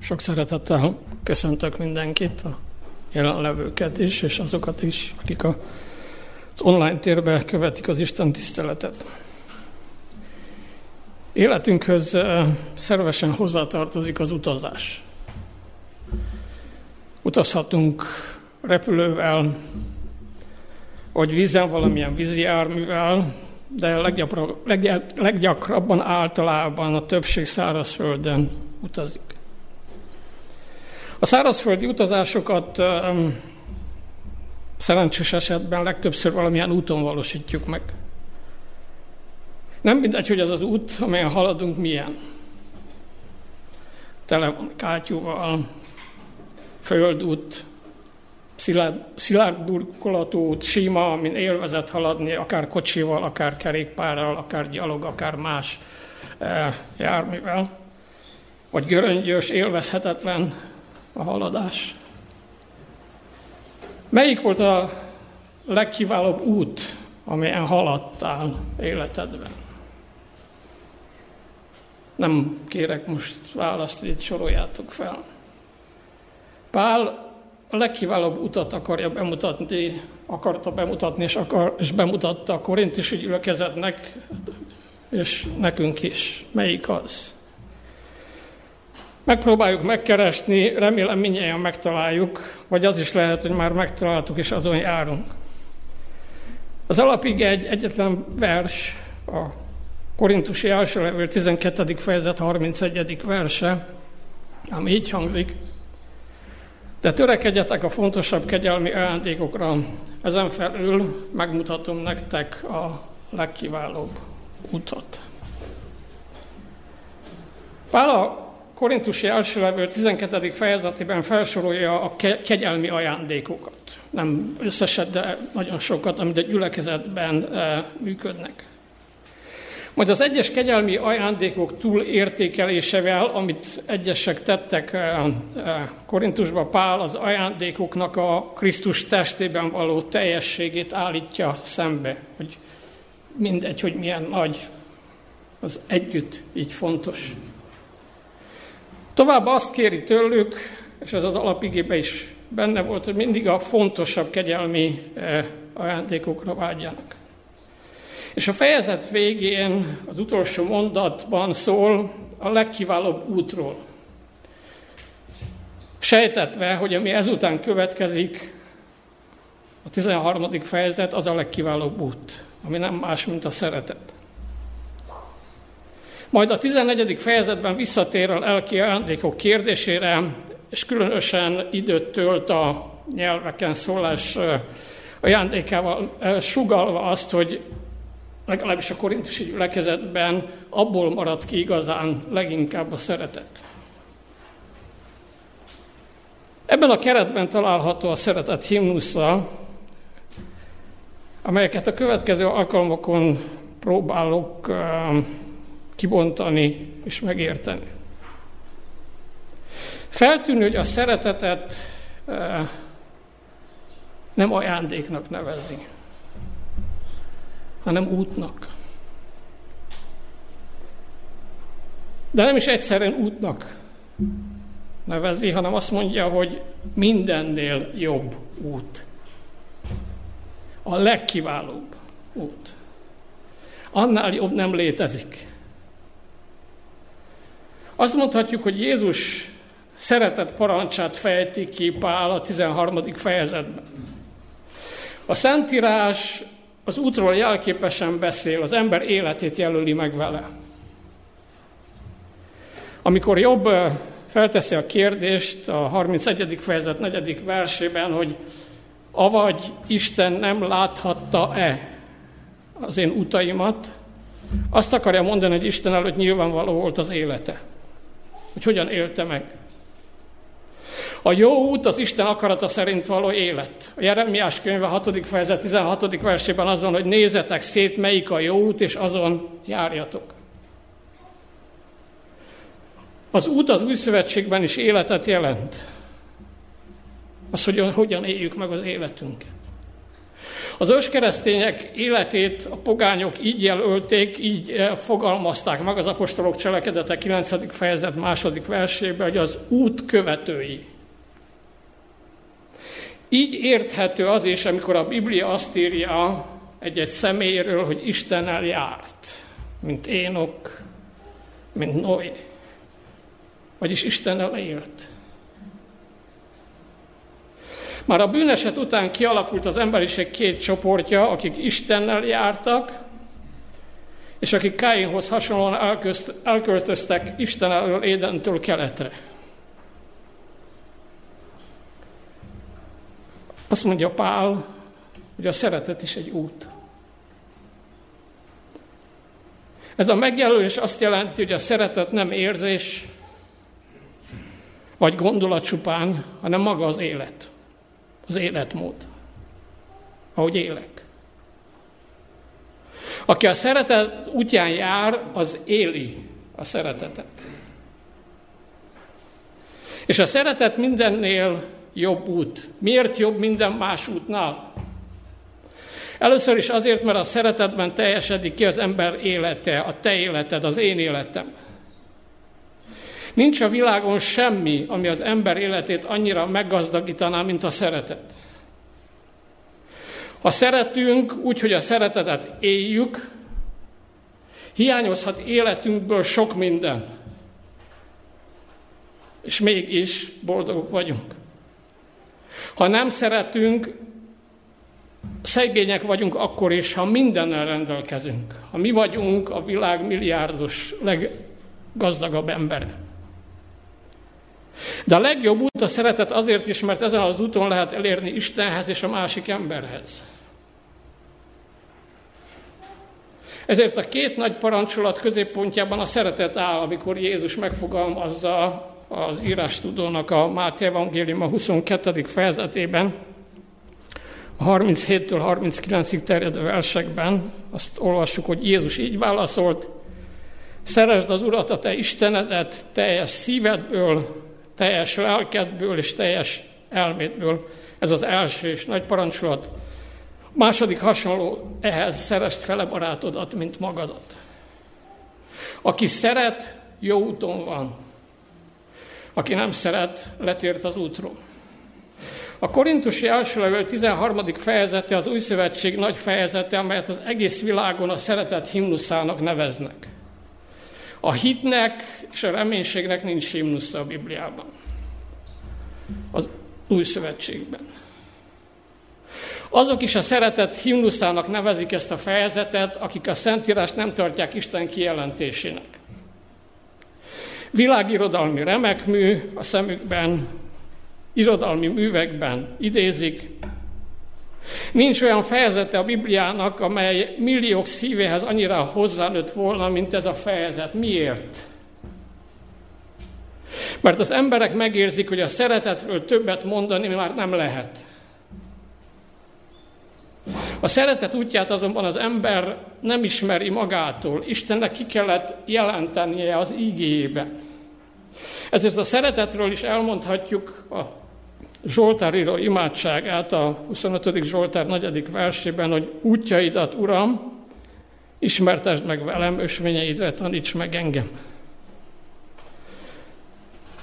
Sok szeretettel köszöntök mindenkit, a jelenlevőket is, és azokat is, akik a, az online térbe követik az Isten tiszteletet. Életünkhöz szervesen hozzátartozik az utazás. Utazhatunk repülővel, vagy vízen valamilyen vízi járművel, de leggyakrabban általában a többség szárazföldön utazik. A szárazföldi utazásokat um, szerencsés esetben legtöbbször valamilyen úton valósítjuk meg. Nem mindegy, hogy az az út, amelyen haladunk, milyen. Tele van kátyúval, földút, szilárd, szilárd burkolatú út, sima, amin élvezet haladni, akár kocsival, akár kerékpárral, akár gyalog, akár más e, járművel. Vagy göröngyös, élvezhetetlen a haladás. Melyik volt a legkiválóbb út, amelyen haladtál életedben? Nem kérek most választ, itt soroljátok fel. Pál a legkiválóbb utat akarja bemutatni, akarta bemutatni, és, akar, és bemutatta a korintusi gyülekezetnek, és nekünk is. Melyik az? Megpróbáljuk megkeresni, remélem mindjárt megtaláljuk, vagy az is lehet, hogy már megtaláltuk, és azon járunk. Az alapig egy egyetlen vers, a Korintusi első levél 12. fejezet 31. verse, ami így hangzik. De törekedjetek a fontosabb kegyelmi ajándékokra, ezen felül megmutatom nektek a legkiválóbb utat. Pál a Korintusi első levél 12. fejezetében felsorolja a kegyelmi ajándékokat. Nem összeset, de nagyon sokat, amit a gyülekezetben eh, működnek. Majd az egyes kegyelmi ajándékok túl értékelésevel, amit egyesek tettek eh, eh, Korintusba, Pál az ajándékoknak a Krisztus testében való teljességét állítja szembe, hogy mindegy, hogy milyen nagy, az együtt így fontos. Tovább azt kéri tőlük, és ez az alapigébe is benne volt, hogy mindig a fontosabb kegyelmi eh, ajándékokra vágyjanak. És a fejezet végén, az utolsó mondatban szól a legkiválóbb útról. Sejtetve, hogy ami ezután következik, a 13. fejezet az a legkiválóbb út, ami nem más, mint a szeretet. Majd a 14. fejezetben visszatér a lelki ajándékok kérdésére, és különösen időt tölt a nyelveken szólás ajándékával, sugalva azt, hogy legalábbis a korintusi gyülekezetben abból maradt ki igazán leginkább a szeretet. Ebben a keretben található a szeretet himnusza, amelyeket a következő alkalmakon próbálok kibontani és megérteni. Feltűnő, hogy a szeretetet nem ajándéknak nevezi hanem útnak. De nem is egyszerűen útnak nevezi, hanem azt mondja, hogy mindennél jobb út. A legkiválóbb út. Annál jobb nem létezik. Azt mondhatjuk, hogy Jézus szeretett parancsát fejti ki Pál a 13. fejezetben. A Szentírás az útról jelképesen beszél, az ember életét jelöli meg vele. Amikor Jobb felteszi a kérdést a 31. fejezet 4. versében, hogy avagy Isten nem láthatta-e az én utaimat, azt akarja mondani, hogy Isten előtt nyilvánvaló volt az élete. Hogy hogyan élte meg. A jó út az Isten akarata szerint való élet. A Jeremiás könyve 6. fejezet 16. versében az van, hogy nézzetek szét, melyik a jó út, és azon járjatok. Az út az új szövetségben is életet jelent. Az, hogy hogyan éljük meg az életünket. Az őskeresztények életét a pogányok így jelölték, így eh, fogalmazták meg az apostolok cselekedete 9. fejezet második versében, hogy az út követői. Így érthető az is, amikor a Biblia azt írja egy-egy személyről, hogy Istennel járt, mint Énok, mint Noé. Vagyis Istennel élt. Már a bűneset után kialakult az emberiség két csoportja, akik Istennel jártak, és akik Káinhoz hasonlóan elköltöztek Isten elől Édentől keletre. Azt mondja Pál, hogy a szeretet is egy út. Ez a megjelölés azt jelenti, hogy a szeretet nem érzés, vagy gondolat csupán, hanem maga az élet az életmód, ahogy élek. Aki a szeretet útján jár, az éli a szeretetet. És a szeretet mindennél jobb út. Miért jobb minden más útnál? Először is azért, mert a szeretetben teljesedik ki az ember élete, a te életed, az én életem. Nincs a világon semmi, ami az ember életét annyira meggazdagítaná, mint a szeretet. Ha szeretünk úgy, hogy a szeretetet éljük, hiányozhat életünkből sok minden. És mégis boldogok vagyunk. Ha nem szeretünk, szegények vagyunk akkor is, ha mindennel rendelkezünk. Ha mi vagyunk a világ milliárdos leggazdagabb embere. De a legjobb út a szeretet azért is, mert ezen az úton lehet elérni Istenhez és a másik emberhez. Ezért a két nagy parancsolat középpontjában a szeretet áll, amikor Jézus megfogalmazza az írástudónak a Máté Evangélium a 22. fejezetében, a 37-től 39-ig terjedő versekben azt olvassuk, hogy Jézus így válaszolt, Szeresd az Urat, a te Istenedet teljes szívedből, teljes lelkedből és teljes elmédből. Ez az első és nagy parancsolat. Második hasonló ehhez szerest fele barátodat, mint magadat. Aki szeret, jó úton van. Aki nem szeret, letért az útról. A Korintusi első levél 13. fejezete az Új Szövetség nagy fejezete, amelyet az egész világon a szeretet himnuszának neveznek. A hitnek és a reménységnek nincs himnusza a Bibliában. Az új szövetségben. Azok is a szeretet himnuszának nevezik ezt a fejezetet, akik a Szentírást nem tartják Isten kijelentésének. Világirodalmi remekmű a szemükben, irodalmi művekben idézik, Nincs olyan fejezete a Bibliának, amely milliók szívéhez annyira hozzánőtt volna, mint ez a fejezet. Miért? Mert az emberek megérzik, hogy a szeretetről többet mondani már nem lehet. A szeretet útját azonban az ember nem ismeri magától. Istennek ki kellett jelentenie az ígéjében. Ezért a szeretetről is elmondhatjuk a Zsoltár író imádságát a 25. Zsoltár 4. versében, hogy útjaidat, Uram, ismertesd meg velem, ösvényeidre taníts meg engem.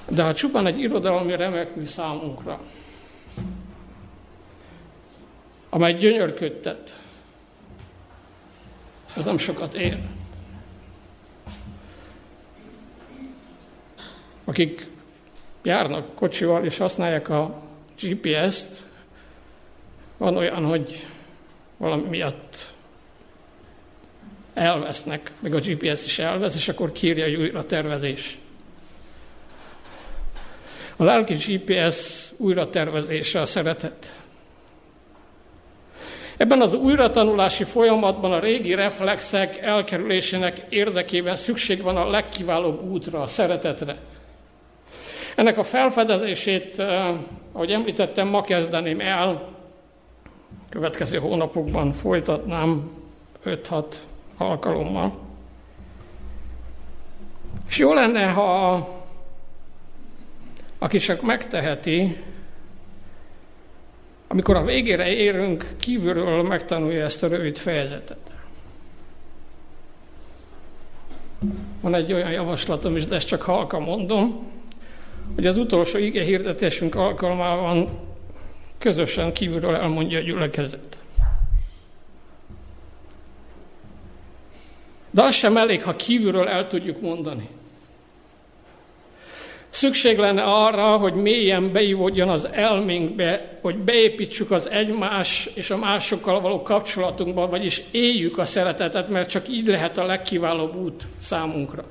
De ha csupán egy irodalmi remekmű számunkra, amely gyönyörködtet, az nem sokat ér. Akik járnak kocsival és használják a GPS-t, van olyan, hogy valami miatt elvesznek, meg a GPS is elvesz, és akkor kírja, hogy újra tervezés. A lelki GPS újra tervezése a szeretet. Ebben az újratanulási folyamatban a régi reflexek elkerülésének érdekében szükség van a legkiválóbb útra, a szeretetre. Ennek a felfedezését, eh, ahogy említettem, ma kezdeném el, következő hónapokban folytatnám 5-6 alkalommal. És jó lenne, ha aki csak megteheti, amikor a végére érünk, kívülről megtanulja ezt a rövid fejezetet. Van egy olyan javaslatom is, de ezt csak halka mondom, hogy az utolsó ige hirdetésünk alkalmával közösen kívülről elmondja a gyülekezet. De az sem elég, ha kívülről el tudjuk mondani. Szükség lenne arra, hogy mélyen beívódjon az elménkbe, hogy beépítsük az egymás és a másokkal való kapcsolatunkba, vagyis éljük a szeretetet, mert csak így lehet a legkiválóbb út számunkra.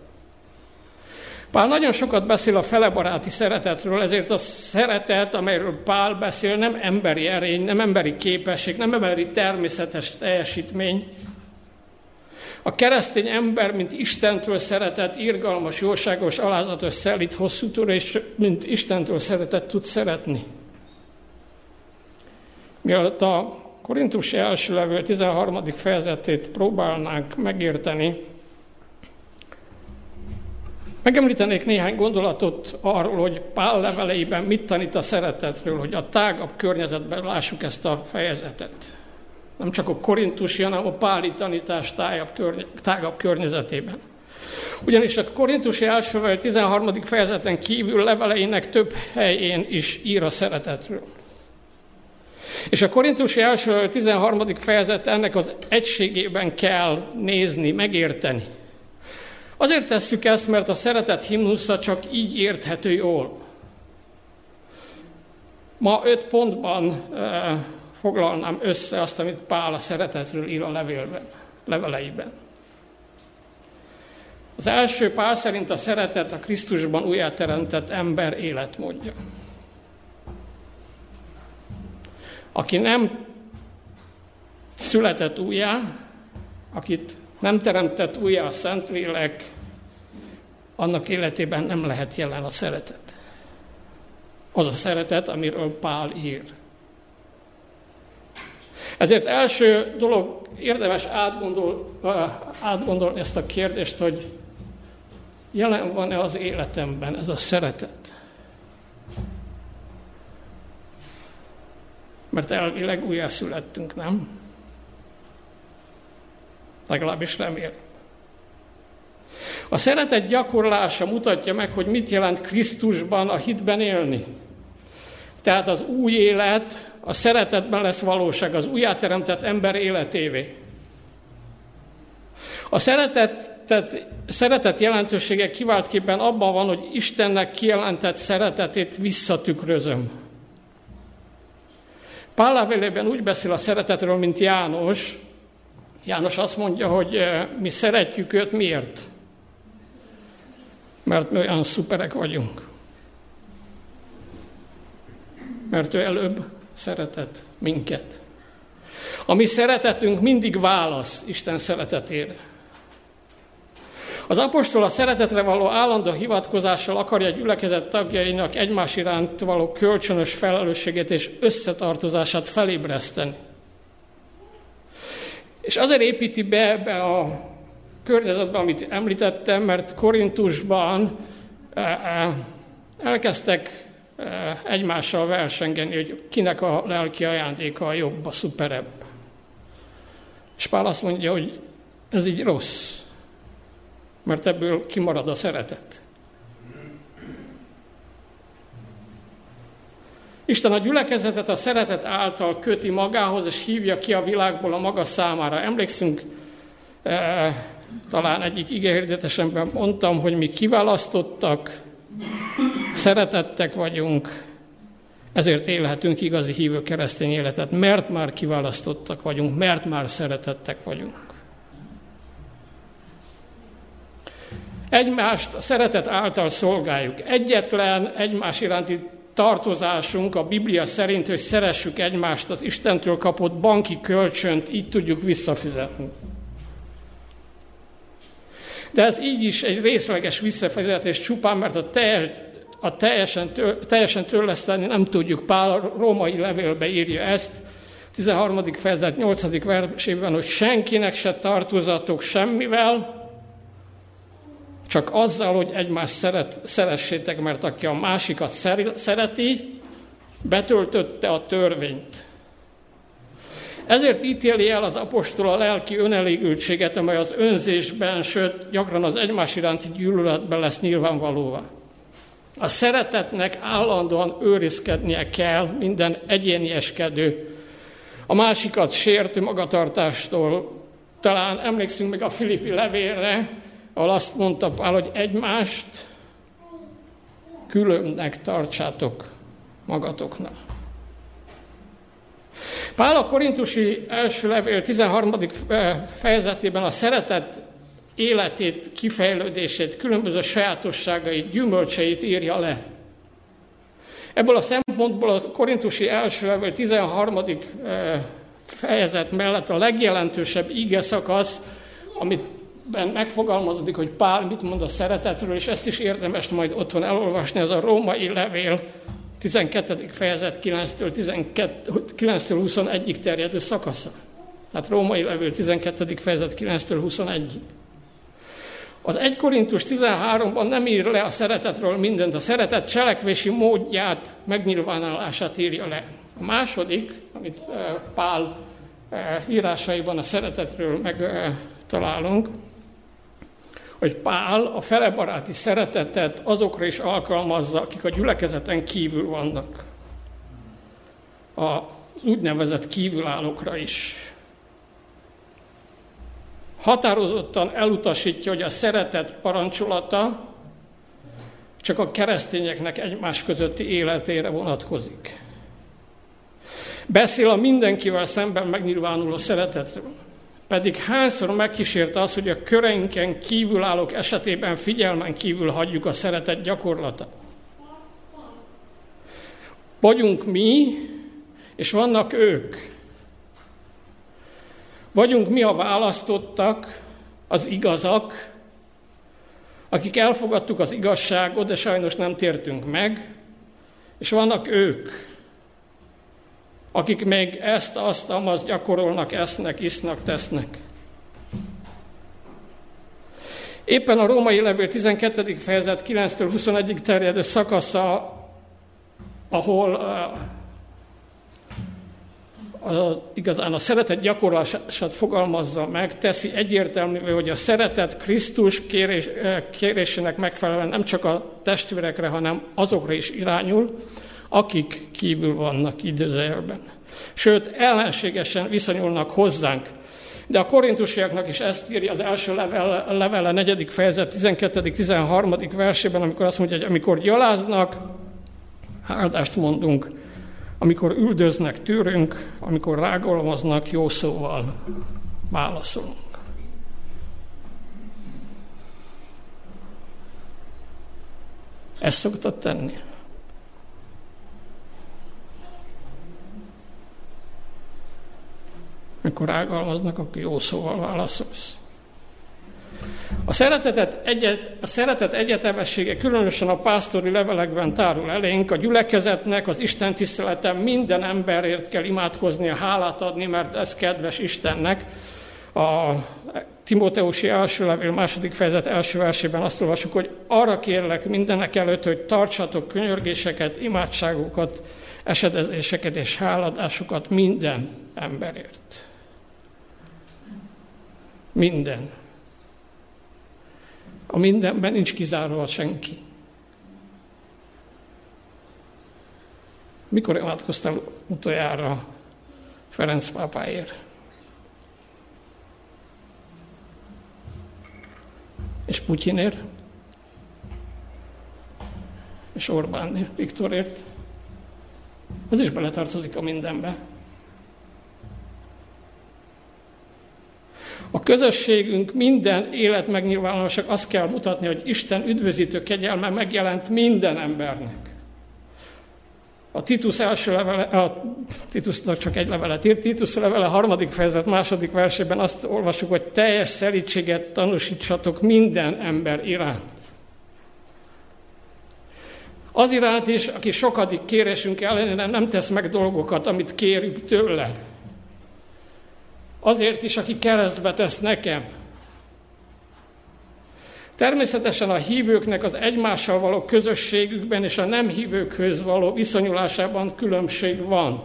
Pál nagyon sokat beszél a felebaráti szeretetről, ezért a szeretet, amelyről Pál beszél, nem emberi erény, nem emberi képesség, nem emberi természetes teljesítmény, a keresztény ember, mint Istentől szeretett, irgalmas, jóságos, alázatos, szelít, hosszú túl, és mint Istentől szeretett tud szeretni. Mielőtt a Korintusi első levél 13. fejezetét próbálnánk megérteni, Megemlítenék néhány gondolatot arról, hogy Pál leveleiben mit tanít a szeretetről, hogy a tágabb környezetben lássuk ezt a fejezetet nem csak a korintusi, hanem a páli tanítás tágabb, körny- tágabb környezetében. Ugyanis a korintusi első 13. fejezeten kívül leveleinek több helyén is ír a szeretetről. És a korintusi első 13. fejezet ennek az egységében kell nézni, megérteni. Azért tesszük ezt, mert a szeretet himnusza csak így érthető jól. Ma öt pontban foglalnám össze azt, amit Pál a szeretetről ír a levélben, leveleiben. Az első Pál szerint a szeretet a Krisztusban újjáteremtett ember életmódja. Aki nem született újjá, akit nem teremtett újjá a Szentlélek, annak életében nem lehet jelen a szeretet. Az a szeretet, amiről Pál ír. Ezért első dolog érdemes átgondol, átgondolni ezt a kérdést, hogy jelen van-e az életemben ez a szeretet. Mert elvileg újjászülettünk, nem? Legalábbis remélem. A szeretet gyakorlása mutatja meg, hogy mit jelent Krisztusban a hitben élni. Tehát az új élet, a szeretetben lesz valóság, az újjáteremtett ember életévé. A szeretet, szeretet jelentősége kiváltképpen abban van, hogy Istennek kijelentett szeretetét visszatükrözöm. Pál úgy beszél a szeretetről, mint János. János azt mondja, hogy eh, mi szeretjük őt, miért? Mert mi olyan szuperek vagyunk. Mert ő előbb szeretett minket. A mi szeretetünk mindig válasz Isten szeretetére. Az apostol a szeretetre való állandó hivatkozással akarja gyülekezet tagjainak egymás iránt való kölcsönös felelősséget és összetartozását felébreszteni. És azért építi be ebbe a környezetbe, amit említettem, mert Korintusban eh, eh, elkezdtek egymással versengeni, hogy kinek a lelki ajándéka a jobb, a szuperebb. És Pál azt mondja, hogy ez így rossz, mert ebből kimarad a szeretet. Isten a gyülekezetet a szeretet által köti magához, és hívja ki a világból a maga számára. Emlékszünk, talán egyik igehirdetesemben mondtam, hogy mi kiválasztottak, Szeretettek vagyunk, ezért élhetünk igazi hívő keresztény életet, mert már kiválasztottak vagyunk, mert már szeretettek vagyunk. Egymást a szeretet által szolgáljuk. Egyetlen egymás iránti tartozásunk a Biblia szerint, hogy szeressük egymást, az Istentől kapott banki kölcsönt így tudjuk visszafizetni. De ez így is egy részleges visszafizetés csupán, mert a teljes a teljesen, tör, teljesen törleszteni nem tudjuk. Pál a római levélbe írja ezt, 13. fejezet 8. versében, hogy senkinek se tartozatok semmivel, csak azzal, hogy egymást szeret, szeressétek, mert aki a másikat szereti, betöltötte a törvényt. Ezért ítéli el az apostol a lelki önelégültséget, amely az önzésben, sőt, gyakran az egymás iránti gyűlöletben lesz nyilvánvalóvá. A szeretetnek állandóan őrizkednie kell minden egyénieskedő, a másikat sértő magatartástól. Talán emlékszünk meg a Filippi levélre, ahol azt mondta Pál, hogy egymást különnek tartsátok magatoknak. Pál a korintusi első levél 13. Eh, fejezetében a szeretet életét, kifejlődését, különböző sajátosságait, gyümölcseit írja le. Ebből a szempontból a korintusi első levél 13. Eh, fejezet mellett a legjelentősebb ige szakasz, amit megfogalmazódik, hogy Pál mit mond a szeretetről, és ezt is érdemes majd otthon elolvasni, ez a római levél 12. fejezet 9-től, 12, 9-től 21-ig terjedő szakasza. Hát római levél 12. fejezet 9-től 21-ig. Az 1 Korintus 13-ban nem ír le a szeretetről mindent, a szeretet cselekvési módját, megnyilvánulását írja le. A második, amit eh, Pál eh, írásaiban a szeretetről megtalálunk, hogy Pál a felebaráti szeretetet azokra is alkalmazza, akik a gyülekezeten kívül vannak. A úgynevezett kívülállókra is. Határozottan elutasítja, hogy a szeretet parancsolata csak a keresztényeknek egymás közötti életére vonatkozik. Beszél a mindenkivel szemben megnyilvánuló szeretetről. Pedig hányszor megkísérte az, hogy a köreinken kívülállók esetében figyelmen kívül hagyjuk a szeretet gyakorlatát. Vagyunk mi, és vannak ők. Vagyunk mi a választottak, az igazak, akik elfogadtuk az igazságot, de sajnos nem tértünk meg, és vannak ők, akik még ezt, azt, amazt gyakorolnak, esznek, isznak, tesznek. Éppen a római levél 12. fejezet 9-től 21-ig terjedő szakasza, ahol a, a, igazán a szeretet gyakorlását fogalmazza meg, teszi egyértelművé, hogy a szeretet Krisztus kérés, kérésének megfelelően nem csak a testvérekre, hanem azokra is irányul, akik kívül vannak időzőjelben. Sőt, ellenségesen viszonyulnak hozzánk. De a korintusiaknak is ezt írja az első level, levele, negyedik fejezet, 12.-13. versében, amikor azt mondja, hogy amikor gyaláznak, áldást mondunk, amikor üldöznek tőrünk, amikor rágolmaznak, jó szóval válaszolunk. Ezt szoktad tenni? Mikor rágalmaznak, akkor jó szóval válaszolsz. A, szeretetet egyet, a szeretet egyetemessége különösen a pásztori levelekben tárul elénk, a gyülekezetnek, az Isten tiszteleten minden emberért kell imádkozni, a hálát adni, mert ez kedves Istennek. A Timóteusi első levél második fejezet első versében azt olvasjuk, hogy arra kérlek mindenek előtt, hogy tartsatok könyörgéseket, imádságokat, esedezéseket és háladásokat minden emberért. Minden. A mindenben nincs kizárva senki. Mikor imádkoztál utoljára Ferenc pápáért? És Putyinért? És Orbán Viktorért? Az is beletartozik a mindenbe. A közösségünk minden élet megnyilvánulásak azt kell mutatni, hogy Isten üdvözítő kegyelme megjelent minden embernek. A Titus első levele, a Titusnak csak egy levelet írt, Titus levele harmadik fejezet második versében azt olvasjuk, hogy teljes szelítséget tanúsítsatok minden ember iránt. Az iránt is, aki sokadik kérésünk ellenére nem tesz meg dolgokat, amit kérjük tőle. Azért is, aki keresztbe tesz nekem. Természetesen a hívőknek az egymással való közösségükben és a nem hívőkhöz való viszonyulásában különbség van.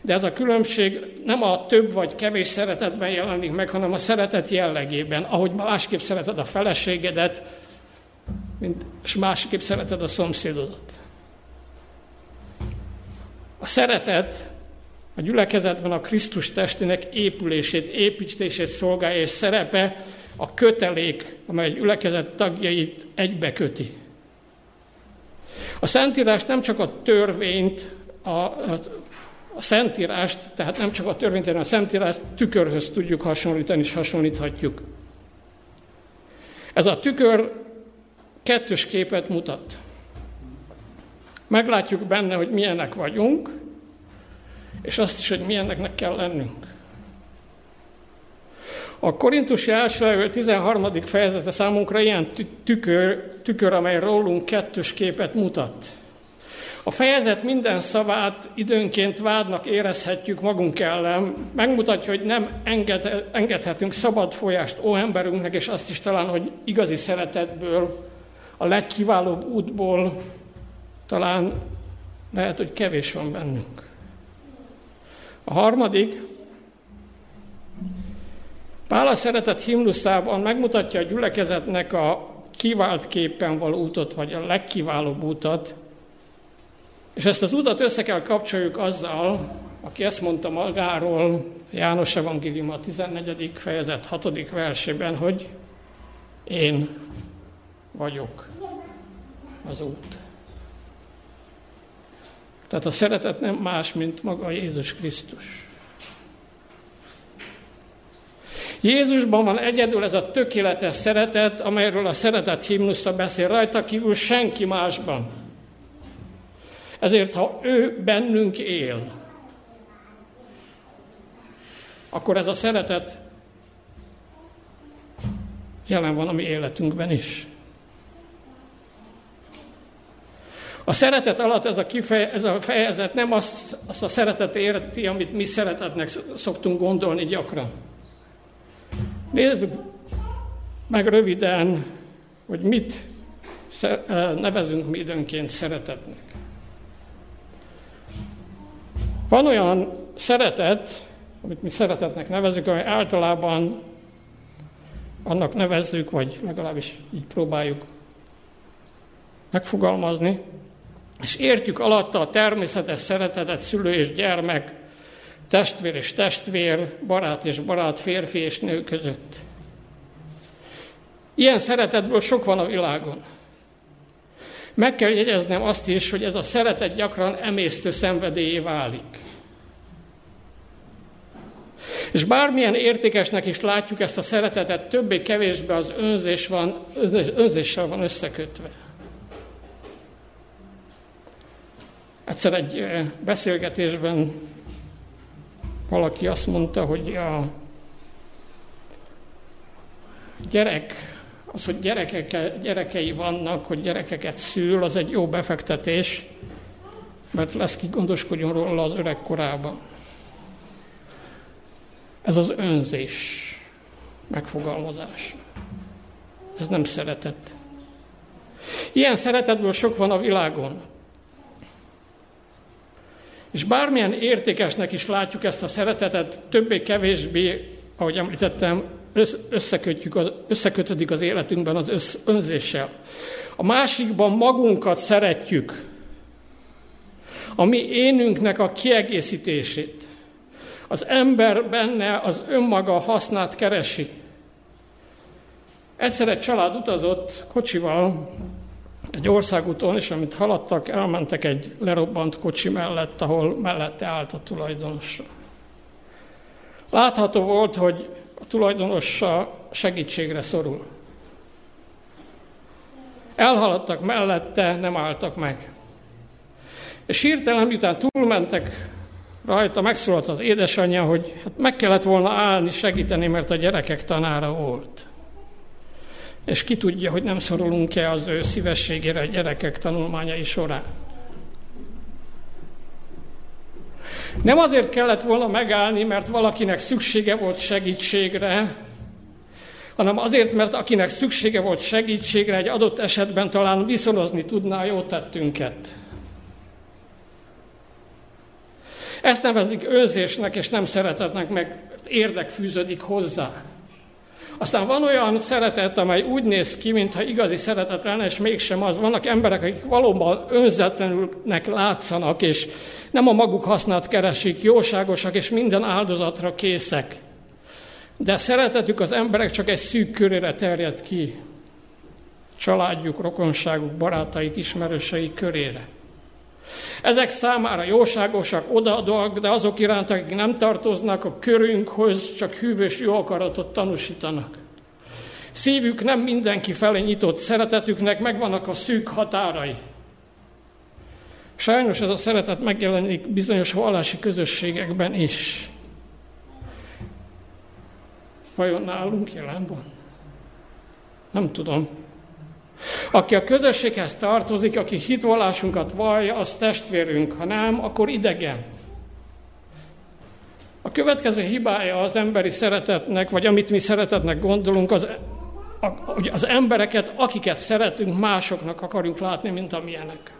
De ez a különbség nem a több vagy kevés szeretetben jelenik meg, hanem a szeretet jellegében. Ahogy másképp szereted a feleségedet, mint, és másképp szereted a szomszédodat. A szeretet a gyülekezetben a Krisztus testének épülését, építését szolgálja, és szerepe a kötelék, amely a gyülekezet tagjait egybeköti. A Szentírás nem csak a törvényt, a, a, a Szentírást, tehát nem csak a törvényt, hanem a Szentírást tükörhöz tudjuk hasonlítani, és hasonlíthatjuk. Ez a tükör kettős képet mutat. Meglátjuk benne, hogy milyenek vagyunk, és azt is, hogy milyennek kell lennünk. A Korintusi első 13. fejezete számunkra ilyen tükör, tükör, amely rólunk kettős képet mutat. A fejezet minden szavát időnként vádnak érezhetjük magunk ellen, megmutatja, hogy nem enged, engedhetünk szabad folyást ó emberünknek, és azt is talán, hogy igazi szeretetből, a legkiválóbb útból talán lehet, hogy kevés van bennünk. A harmadik, Pál a szeretet himnuszában megmutatja a gyülekezetnek a kivált képen való útot, vagy a legkiválóbb útat, és ezt az utat össze kell kapcsoljuk azzal, aki ezt mondta magáról, János Evangélium a 14. fejezet 6. versében, hogy én vagyok az út. Tehát a szeretet nem más, mint maga Jézus Krisztus. Jézusban van egyedül ez a tökéletes szeretet, amelyről a szeretet himnusza beszél, rajta kívül senki másban. Ezért, ha ő bennünk él, akkor ez a szeretet jelen van a mi életünkben is. A szeretet alatt ez a, kifeje, ez a fejezet nem azt, azt a szeretet érti, amit mi szeretetnek szoktunk gondolni gyakran. Nézzük meg röviden, hogy mit nevezünk mi időnként szeretetnek. Van olyan szeretet, amit mi szeretetnek nevezünk, amely általában annak nevezzük, vagy legalábbis így próbáljuk megfogalmazni, és értjük alatta a természetes szeretetet szülő és gyermek, testvér és testvér, barát és barát, férfi és nő között. Ilyen szeretetből sok van a világon. Meg kell jegyeznem azt is, hogy ez a szeretet gyakran emésztő szenvedélyé válik. És bármilyen értékesnek is látjuk ezt a szeretetet, többé-kevésbé az önzés van, önzéssel van összekötve. Egyszer egy beszélgetésben valaki azt mondta, hogy a gyerek, az, hogy gyerekek, gyerekei vannak, hogy gyerekeket szül, az egy jó befektetés, mert lesz ki gondoskodjon róla az öreg korában. Ez az önzés megfogalmazás. Ez nem szeretet. Ilyen szeretetből sok van a világon. És bármilyen értékesnek is látjuk ezt a szeretetet, többé-kevésbé, ahogy említettem, összekötjük az, összekötődik az életünkben az össz, önzéssel. A másikban magunkat szeretjük, a mi énünknek a kiegészítését. Az ember benne az önmaga hasznát keresi. Egyszer egy család utazott kocsival egy országúton, és amit haladtak, elmentek egy lerobbant kocsi mellett, ahol mellette állt a tulajdonosra. Látható volt, hogy a tulajdonossa segítségre szorul. Elhaladtak mellette, nem álltak meg. És hirtelen, miután túlmentek rajta, megszólalt az édesanyja, hogy hát meg kellett volna állni, segíteni, mert a gyerekek tanára volt és ki tudja, hogy nem szorulunk-e az ő szívességére a gyerekek tanulmányai során. Nem azért kellett volna megállni, mert valakinek szüksége volt segítségre, hanem azért, mert akinek szüksége volt segítségre, egy adott esetben talán viszonozni tudná jó tettünket. Ezt nevezik önzésnek és nem szeretetnek, meg érdek fűződik hozzá. Aztán van olyan szeretet, amely úgy néz ki, mintha igazi szeretet lenne, és mégsem az. Vannak emberek, akik valóban önzetlenülnek látszanak, és nem a maguk hasznát keresik, jóságosak, és minden áldozatra készek. De szeretetük az emberek csak egy szűk körére terjed ki. Családjuk, rokonságuk, barátaik, ismerőseik körére. Ezek számára jóságosak, odaadóak, de azok iránt, akik nem tartoznak a körünkhöz, csak hűvös jó akaratot tanúsítanak. Szívük nem mindenki felé nyitott, szeretetüknek megvannak a szűk határai. Sajnos ez a szeretet megjelenik bizonyos vallási közösségekben is. Vajon nálunk jelen van? Nem tudom. Aki a közösséghez tartozik, aki hitvallásunkat vallja, az testvérünk, ha nem, akkor idegen. A következő hibája az emberi szeretetnek, vagy amit mi szeretetnek gondolunk, az, az embereket, akiket szeretünk, másoknak akarjuk látni, mint amilyenek.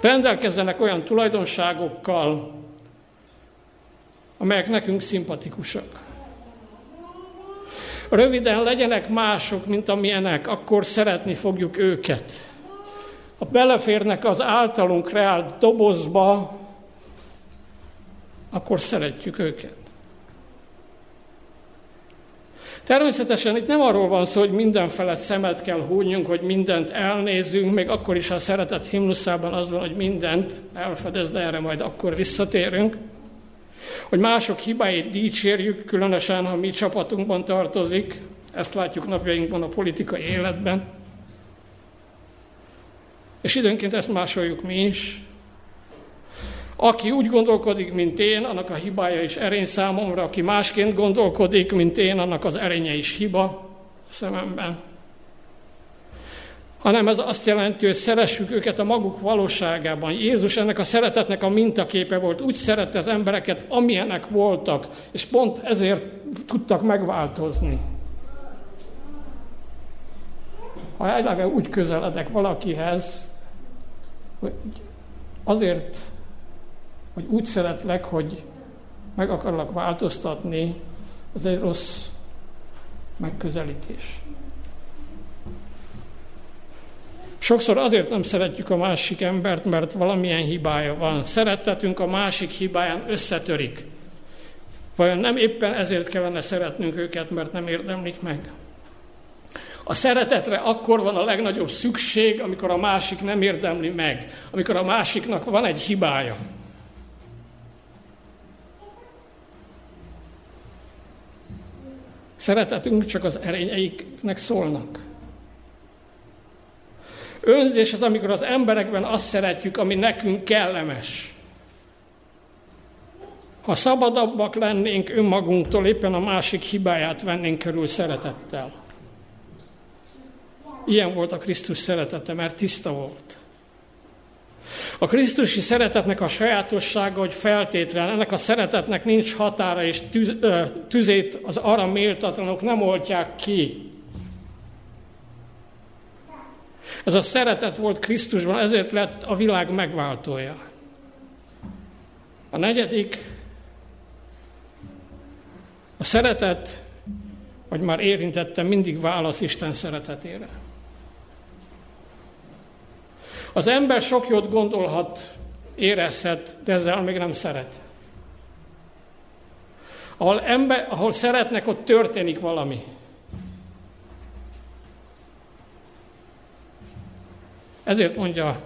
Rendelkezzenek olyan tulajdonságokkal, amelyek nekünk szimpatikusak. Röviden legyenek mások, mint amilyenek, akkor szeretni fogjuk őket. Ha beleférnek az általunk reált dobozba, akkor szeretjük őket. Természetesen itt nem arról van szó, hogy minden felett szemet kell húnyjunk, hogy mindent elnézünk, még akkor is a szeretet himnuszában az van, hogy mindent elfedez, de erre majd akkor visszatérünk hogy mások hibáit dicsérjük, különösen, ha mi csapatunkban tartozik, ezt látjuk napjainkban a politikai életben. És időnként ezt másoljuk mi is. Aki úgy gondolkodik, mint én, annak a hibája is erény számomra, aki másként gondolkodik, mint én, annak az erénye is hiba a szememben hanem ez azt jelenti, hogy szeressük őket a maguk valóságában. Jézus ennek a szeretetnek a mintaképe volt. Úgy szerette az embereket, amilyenek voltak, és pont ezért tudtak megváltozni. Ha eleve úgy közeledek valakihez, hogy azért, hogy úgy szeretlek, hogy meg akarlak változtatni, az egy rossz megközelítés. Sokszor azért nem szeretjük a másik embert, mert valamilyen hibája van. Szeretetünk a másik hibáján összetörik. Vajon nem éppen ezért kellene szeretnünk őket, mert nem érdemlik meg? A szeretetre akkor van a legnagyobb szükség, amikor a másik nem érdemli meg, amikor a másiknak van egy hibája. Szeretetünk csak az erényeiknek szólnak. Önzés az, amikor az emberekben azt szeretjük, ami nekünk kellemes. Ha szabadabbak lennénk önmagunktól, éppen a másik hibáját vennénk körül szeretettel. Ilyen volt a Krisztus szeretete, mert tiszta volt. A Krisztusi szeretetnek a sajátossága, hogy feltétlen, ennek a szeretetnek nincs határa, és tüz, ö, tüzét az arra méltatlanok nem oltják ki. Ez a szeretet volt Krisztusban, ezért lett a világ megváltója. A negyedik, a szeretet, vagy már érintettem, mindig válasz Isten szeretetére. Az ember sok jót gondolhat, érezhet, de ezzel még nem szeret. Ahol, ember, ahol szeretnek, ott történik valami. Ezért mondja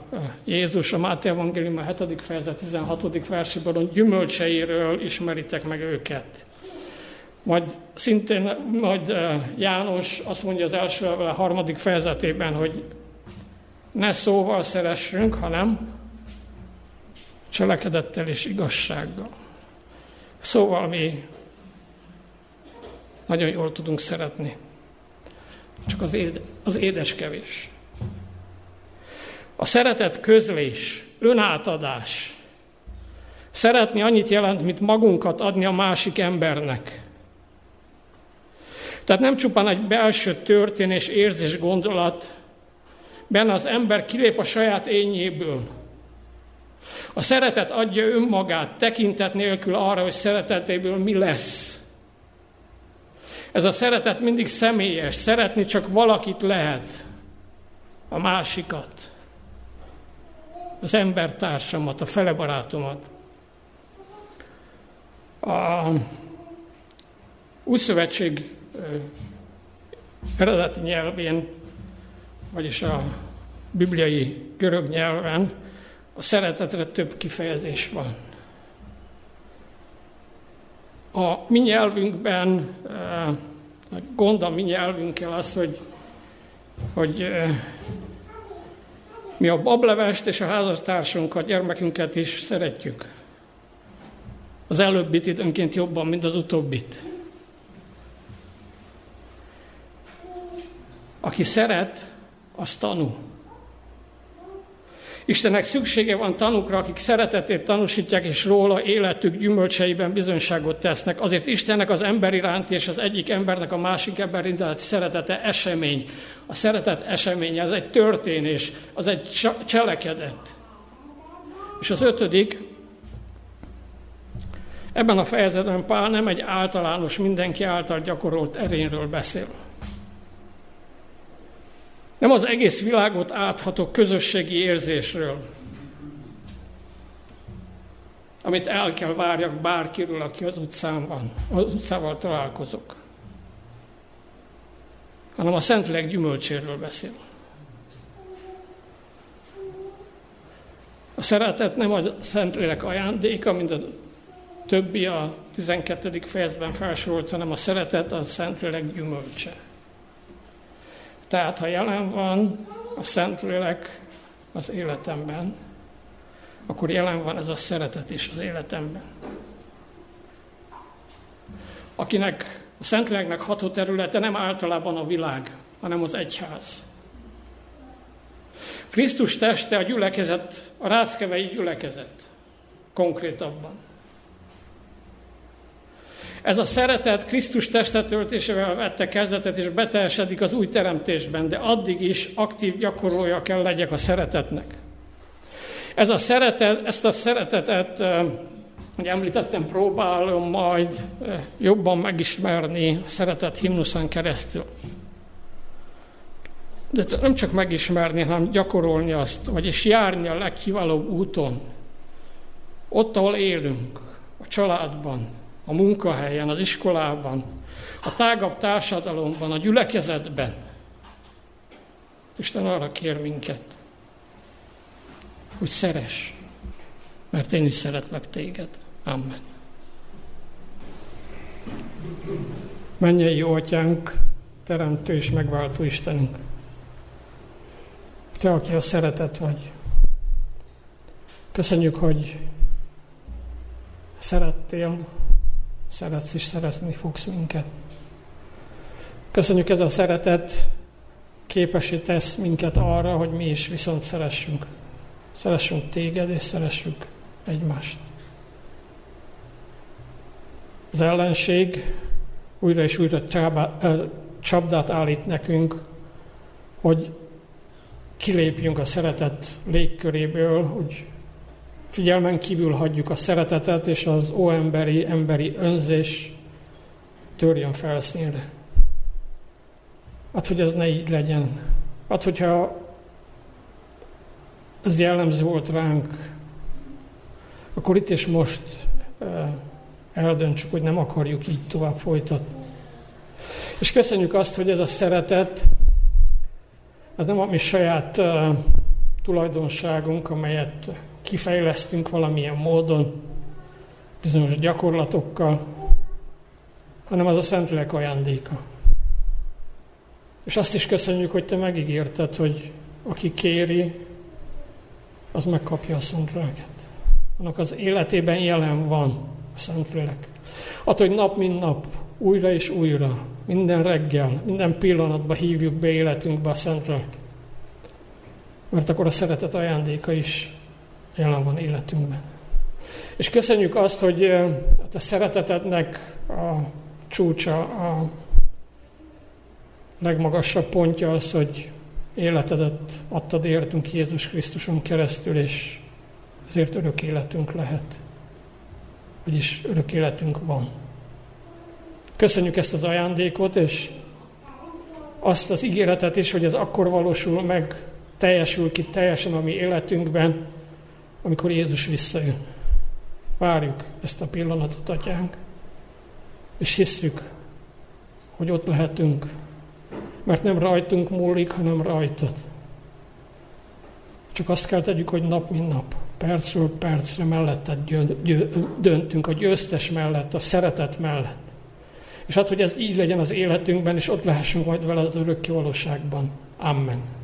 Jézus a Máté Evangélium a 7. fejezet 16. versében, hogy gyümölcseiről ismeritek meg őket. Majd szintén majd János azt mondja az első a harmadik fejezetében, hogy ne szóval szeressünk, hanem cselekedettel és igazsággal. Szóval mi nagyon jól tudunk szeretni. Csak az, éd, az édes kevés. A szeretet közlés, önátadás. Szeretni annyit jelent, mint magunkat adni a másik embernek. Tehát nem csupán egy belső történés, érzés, gondolat, benne az ember kilép a saját ényéből. A szeretet adja önmagát, tekintet nélkül arra, hogy szeretetéből mi lesz. Ez a szeretet mindig személyes, szeretni csak valakit lehet, a másikat, az embertársamat, a felebarátomat. A Újszövetség eredeti nyelvén, vagyis a bibliai görög nyelven a szeretetre több kifejezés van. A mi nyelvünkben, gond a mi nyelvünkkel az, hogy, hogy mi a bablevest és a házastársunkat, gyermekünket is szeretjük. Az előbbit időnként jobban, mint az utóbbit. Aki szeret, az tanul. Istennek szüksége van tanukra, akik szeretetét tanúsítják, és róla életük gyümölcseiben bizonyságot tesznek. Azért Istennek az ember iránti, és az egyik embernek a másik ember iránti szeretete esemény. A szeretet eseménye, ez egy történés, az egy cselekedet. És az ötödik, ebben a fejezetben Pál nem egy általános, mindenki által gyakorolt erényről beszél nem az egész világot átható közösségi érzésről, amit el kell várjak bárkiről, aki az utcán van, az utcával találkozok, hanem a Szentlélek gyümölcséről beszél. A szeretet nem a Szentlélek ajándéka, mint a többi a 12. fejezetben felsorolt, hanem a szeretet a Szentlélek gyümölcse. Tehát, ha jelen van a Szentlélek az életemben, akkor jelen van ez a szeretet is az életemben. Akinek a Szentléleknek ható területe nem általában a világ, hanem az egyház. Krisztus teste a gyülekezet, a ráckevei gyülekezet konkrétabban. Ez a szeretet Krisztus testetöltésével vette kezdetet, és beteljesedik az új teremtésben, de addig is aktív gyakorolja kell legyek a szeretetnek. Ez a szeretet, ezt a szeretetet, hogy említettem, próbálom majd jobban megismerni a szeretet himnuszán keresztül. De nem csak megismerni, hanem gyakorolni azt, vagyis járni a legkiválóbb úton. Ott, ahol élünk, a családban, a munkahelyen, az iskolában, a tágabb társadalomban, a gyülekezetben. Isten arra kér minket, hogy szeres, mert én is szeretlek téged. Amen. Mennyei atyánk, teremtő és megváltó Istenünk. Te, aki a szeretet vagy. Köszönjük, hogy szerettél, szeretsz és szeretni fogsz minket. Köszönjük ez a szeretet, képesé tesz minket arra, hogy mi is viszont szeressünk. Szeressünk téged, és szeressük egymást. Az ellenség újra és újra csapdát állít nekünk, hogy kilépjünk a szeretet légköréből, hogy figyelmen kívül hagyjuk a szeretetet, és az óemberi, emberi önzés törjön felszínre. Hát, hogy ez ne így legyen. Hát, hogyha ez jellemző volt ránk, akkor itt és most eldöntsük, hogy nem akarjuk így tovább folytatni. És köszönjük azt, hogy ez a szeretet, ez nem a mi saját tulajdonságunk, amelyet kifejlesztünk valamilyen módon, bizonyos gyakorlatokkal, hanem az a Szentlélek ajándéka. És azt is köszönjük, hogy te megígérted, hogy aki kéri, az megkapja a Szentléleket. Annak az életében jelen van a Szentlélek. Attól, hogy nap mint nap, újra és újra, minden reggel, minden pillanatban hívjuk be életünkbe a Szentléleket. Mert akkor a szeretet ajándéka is jelen van életünkben. És köszönjük azt, hogy hát a szeretetednek a csúcsa, a legmagasabb pontja az, hogy életedet adtad értünk Jézus Krisztuson keresztül, és ezért örök életünk lehet. Vagyis örök életünk van. Köszönjük ezt az ajándékot, és azt az ígéretet is, hogy ez akkor valósul meg, teljesül ki teljesen a mi életünkben, amikor Jézus visszajön. Várjuk ezt a pillanatot, atyánk, és hiszük, hogy ott lehetünk, mert nem rajtunk múlik, hanem rajtad. Csak azt kell tegyük, hogy nap mint nap, percről percre melletted döntünk, a győztes mellett, a szeretet mellett. És hát, hogy ez így legyen az életünkben, és ott lehessünk majd vele az örökké valóságban. Amen.